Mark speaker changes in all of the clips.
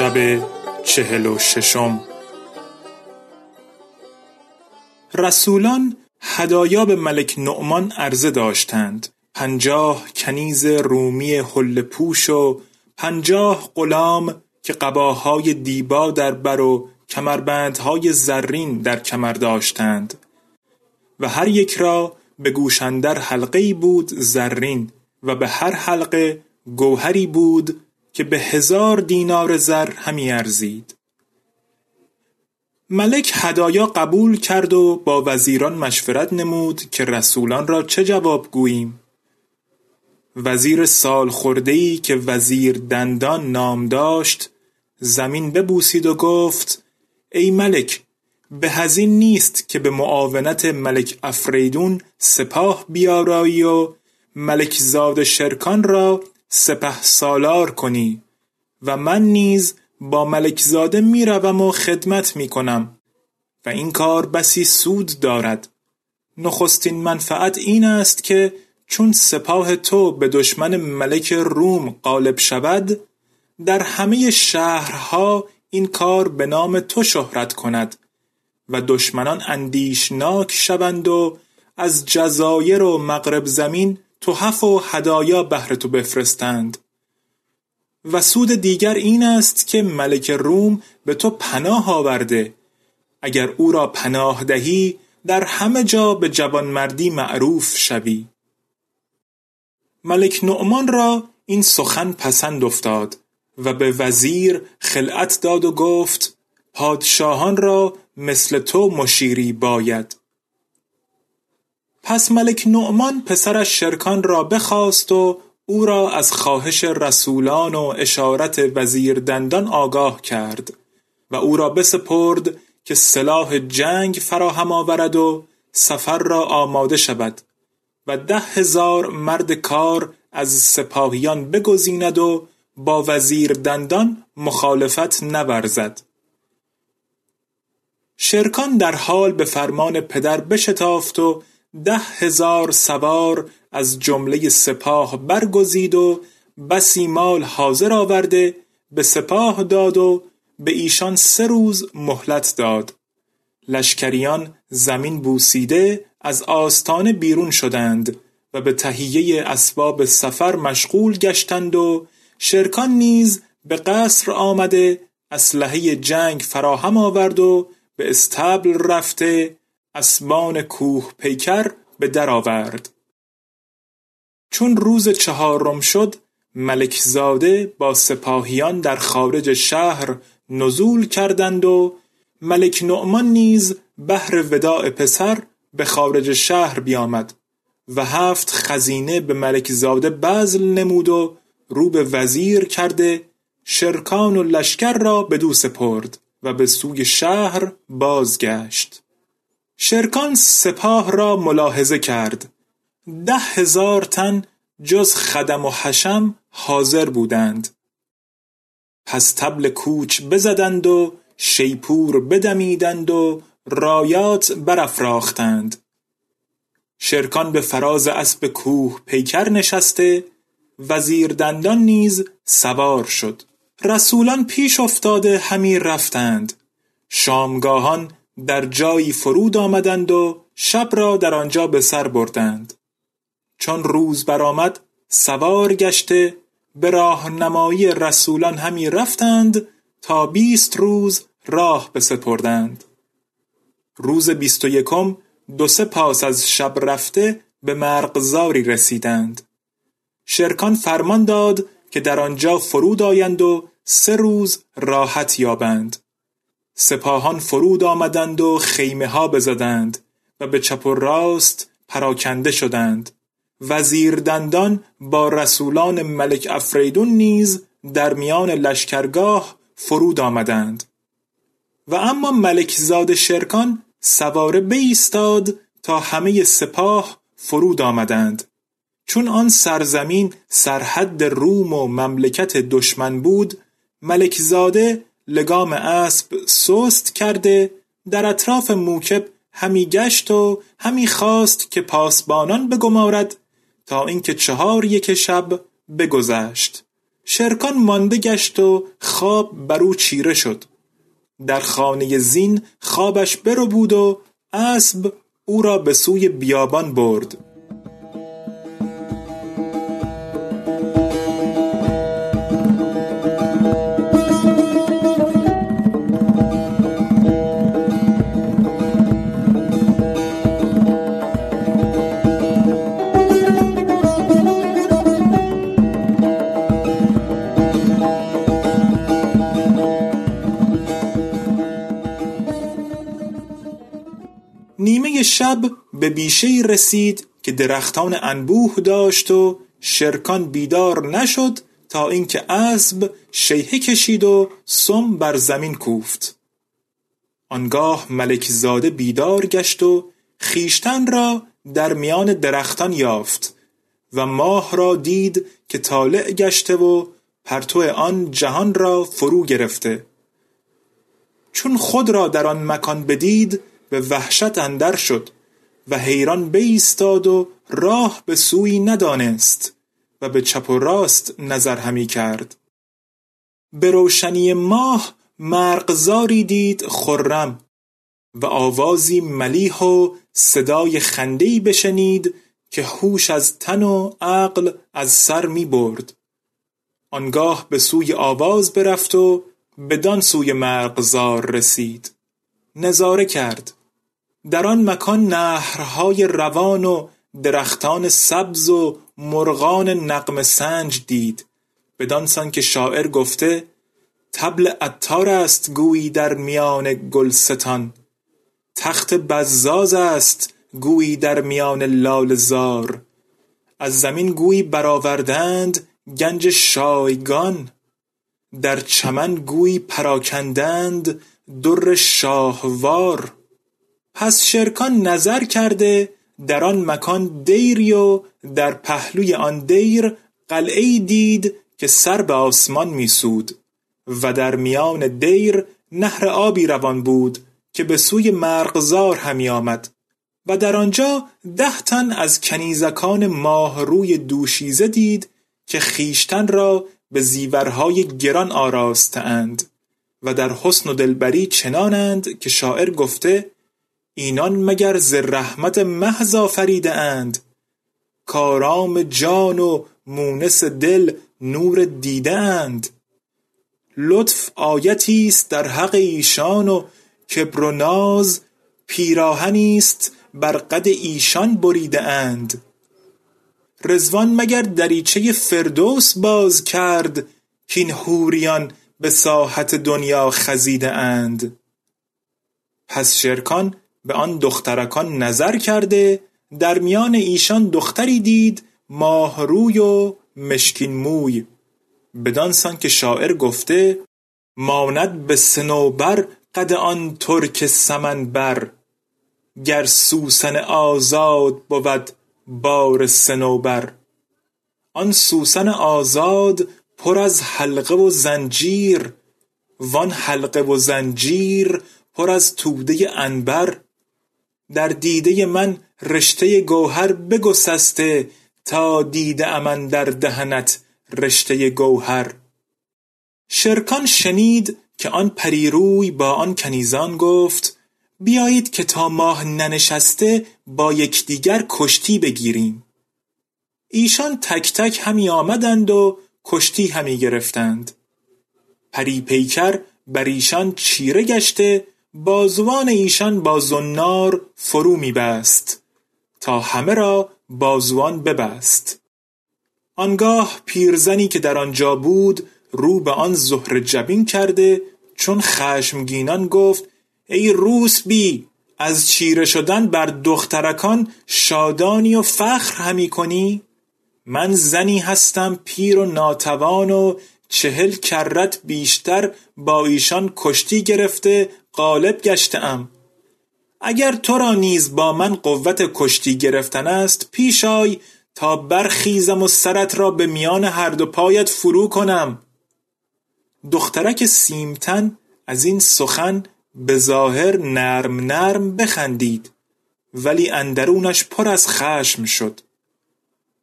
Speaker 1: شب چهل و ششم. رسولان هدایا به ملک نعمان عرضه داشتند. پنجاه کنیز رومی حل پوش و پنجاه غلام که قباهای دیبا در بر و کمربندهای زرین در کمر داشتند. و هر یک را به گوشندر حلقه بود زرین و به هر حلقه گوهری بود که به هزار دینار زر همی ارزید. ملک هدایا قبول کرد و با وزیران مشورت نمود که رسولان را چه جواب گوییم. وزیر سال ای که وزیر دندان نام داشت زمین ببوسید و گفت ای ملک به هزین نیست که به معاونت ملک افریدون سپاه بیارایی و ملک زاد شرکان را سپه سالار کنی و من نیز با ملکزاده می‌روم و خدمت می‌کنم و این کار بسی سود دارد. نخستین منفعت این است که چون سپاه تو به دشمن ملک روم غالب شود در همه شهرها این کار به نام تو شهرت کند و دشمنان اندیشناک شوند و از جزایر و مغرب زمین تحف و هدایا بهر تو بفرستند. و سود دیگر این است که ملک روم به تو پناه آورده. اگر او را پناه دهی در همه جا به جوانمردی معروف شوی. ملک نعمان را این سخن پسند افتاد و به وزیر خلعت داد و گفت پادشاهان را مثل تو مشیری باید. پس ملک نعمان پسرش شرکان را بخواست و او را از خواهش رسولان و اشارت وزیر دندان آگاه کرد و او را بسپرد که سلاح جنگ فراهم آورد و سفر را آماده شود و ده هزار مرد کار از سپاهیان بگزیند و با وزیر دندان مخالفت نورزد. شرکان در حال به فرمان پدر بشتافت و ده هزار سوار از جمله سپاه برگزید و بسی مال حاضر آورده به سپاه داد و به ایشان سه روز مهلت داد. لشکریان زمین بوسیده از آستانه بیرون شدند و به تهیه اسباب سفر مشغول گشتند و شرکان نیز به قصر آمده اسلحه جنگ فراهم آورد و به استبل رفته اسبان کوه پیکر به در آورد. چون روز چهارم شد ملکزاده با سپاهیان در خارج شهر نزول کردند و ملک نعمان نیز بهر وداع پسر به خارج شهر بیامد و هفت خزینه به ملک زاده بذل نمود و رو به وزیر کرده شرکان و لشکر را بدو سپرد و به سوی شهر بازگشت. شرکان سپاه را ملاحظه کرد. ده هزار تن جز خدم و حشم حاضر بودند. پس تبل کوچ بزدند و شیپور بدمیدند و رایات برافراختند. شرکان به فراز اسب کوه پیکر نشسته وزیر دندان نیز سوار شد. رسولان پیش افتاده همی رفتند. شامگاهان در جایی فرود آمدند و شب را در آنجا به سر بردند. چون روز برآمد سوار گشته به راهنمایی رسولان همی رفتند تا بیست روز راه بسپردند. روز بیست و یکم دو سه پاس از شب رفته به مرغزاری رسیدند. شرکان فرمان داد که در آنجا فرود آیند و سه روز راحت یابند. سپاهان فرود آمدند و خیمه ها بزدند و به چپ و راست پراکنده شدند. وزیر دندان با رسولان ملک افریدون نیز در میان لشکرگاه فرود آمدند. و اما ملک زاد شرکان سواره بایستاد تا همه سپاه فرود آمدند. چون آن سرزمین سرحد روم و مملکت دشمن بود ملک زاده لگام اسب سست کرده در اطراف موکب همی گشت و همی خواست که پاسبانان بگمارد تا اینکه چهار یک شب بگذشت. شرکان مانده گشت و خواب بر او چیره شد. در خانه زین خوابش برو بود و اسب او را به سوی بیابان برد. شب به بیشه رسید که درختان انبوه داشت و شرکان بیدار نشد تا اینکه اسب شیهه کشید و سم بر زمین کوفت. آنگاه ملک زاده بیدار گشت و خیشتن را در میان درختان یافت و ماه را دید که طالع گشته و پرتو آن جهان را فرو گرفته. چون خود را در آن مکان بدید به وحشت اندر شد و حیران بایستاد و راه به سوی ندانست و به چپ و راست نظر همی کرد. به روشنی ماه مرغزاری دید خرم و آوازی ملیح و صدای خندهای بشنید که هوش از تن و عقل از سر می برد. آنگاه به سوی آواز برفت و بدان سوی مرغزار رسید. نظاره کرد. در آن مکان نهرهای روان و درختان سبز و مرغان نغمه سنج دید. بدان که شاعر گفته طبل عطار است گویی در میان گلستان. تخت بزاز است گویی در میان لاله زار. از زمین گویی برآوردند گنج شایگان. در چمن گویی پراکندند در شاهوار. پس شرکان نظر کرده در آن مکان دیری و در پهلوی آن دیر قلعه دید که سر به آسمان میسود و در میان دیر نهر آبی روان بود که به سوی مرغزار همی آمد و در آنجا ده تن از کنیزکان ماه روی دوشیزه دید که خیشتن را به زیورهای گران آراستند و در حسن و دلبری چنانند که شاعر گفته اینان مگر ز رحمت محض آفریده اند؟ کارام جان و مونس دل نور دیده اند. لطف آیتی است در حق ایشان و کبر و ناز پیراهنی است بر قد ایشان بریده اند. رزوان مگر دریچه فردوس باز کرد که این حوریان به ساحت دنیا خزیده اند؟ پس شرکان به آن دخترکان نظر کرده در میان ایشان دختری دید ماهروی و مشکین موی. بدانسان که شاعر گفته ماند به سنوبر قد آن ترک سمن بر گر سوسن آزاد بود بار سنوبر آن سوسن آزاد پر از حلقه و زنجیر وان حلقه و زنجیر پر از توده انبر. در دیده من رشته گوهر بگسسته تا دیده امن در دهنت رشته گوهر. شرکان شنید که آن پریروی با آن کنیزان گفت بیایید که تا ماه ننشسته با یکدیگر کشتی بگیریم. ایشان تک تک همی آمدند و کشتی همی گرفتند. پری پیکر بر ایشان چیره گشته بازوان ایشان با زنار فرو میبست تا همه را بازوان ببست. آنگاه پیرزنی که در آنجا بود رو به آن زهر جبین کرده چون خشمگینان گفت ای بی از چیره شدن بر دخترکان شادانی و فخر همی کنی؟ من زنی هستم پیر و ناتوان و چهل کرت بیشتر با ایشان کشتی گرفته غالب گشته اگر تو را نیز با من قوت کشتی گرفتن است پیش آی تا برخیزم و سرت را به میان هر دو پایت فرو کنم. دخترک سیمتن از این سخن به ظاهر نرم نرم بخندید ولی اندرونش پر از خشم شد.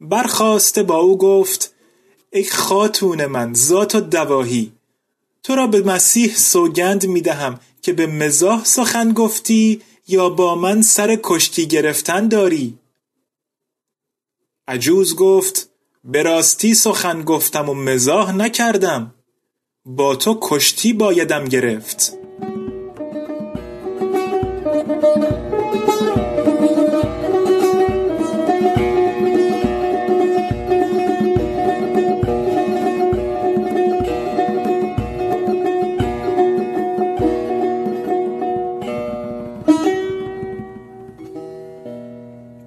Speaker 1: برخواسته با او گفت ای خاتون من ذات و دواهی تو را به مسیح سوگند می دهم که به مزاح سخن گفتی یا با من سر کشتی گرفتن داری؟ عجوز گفت به راستی سخن گفتم و مزاح نکردم. با تو کشتی بایدم گرفت.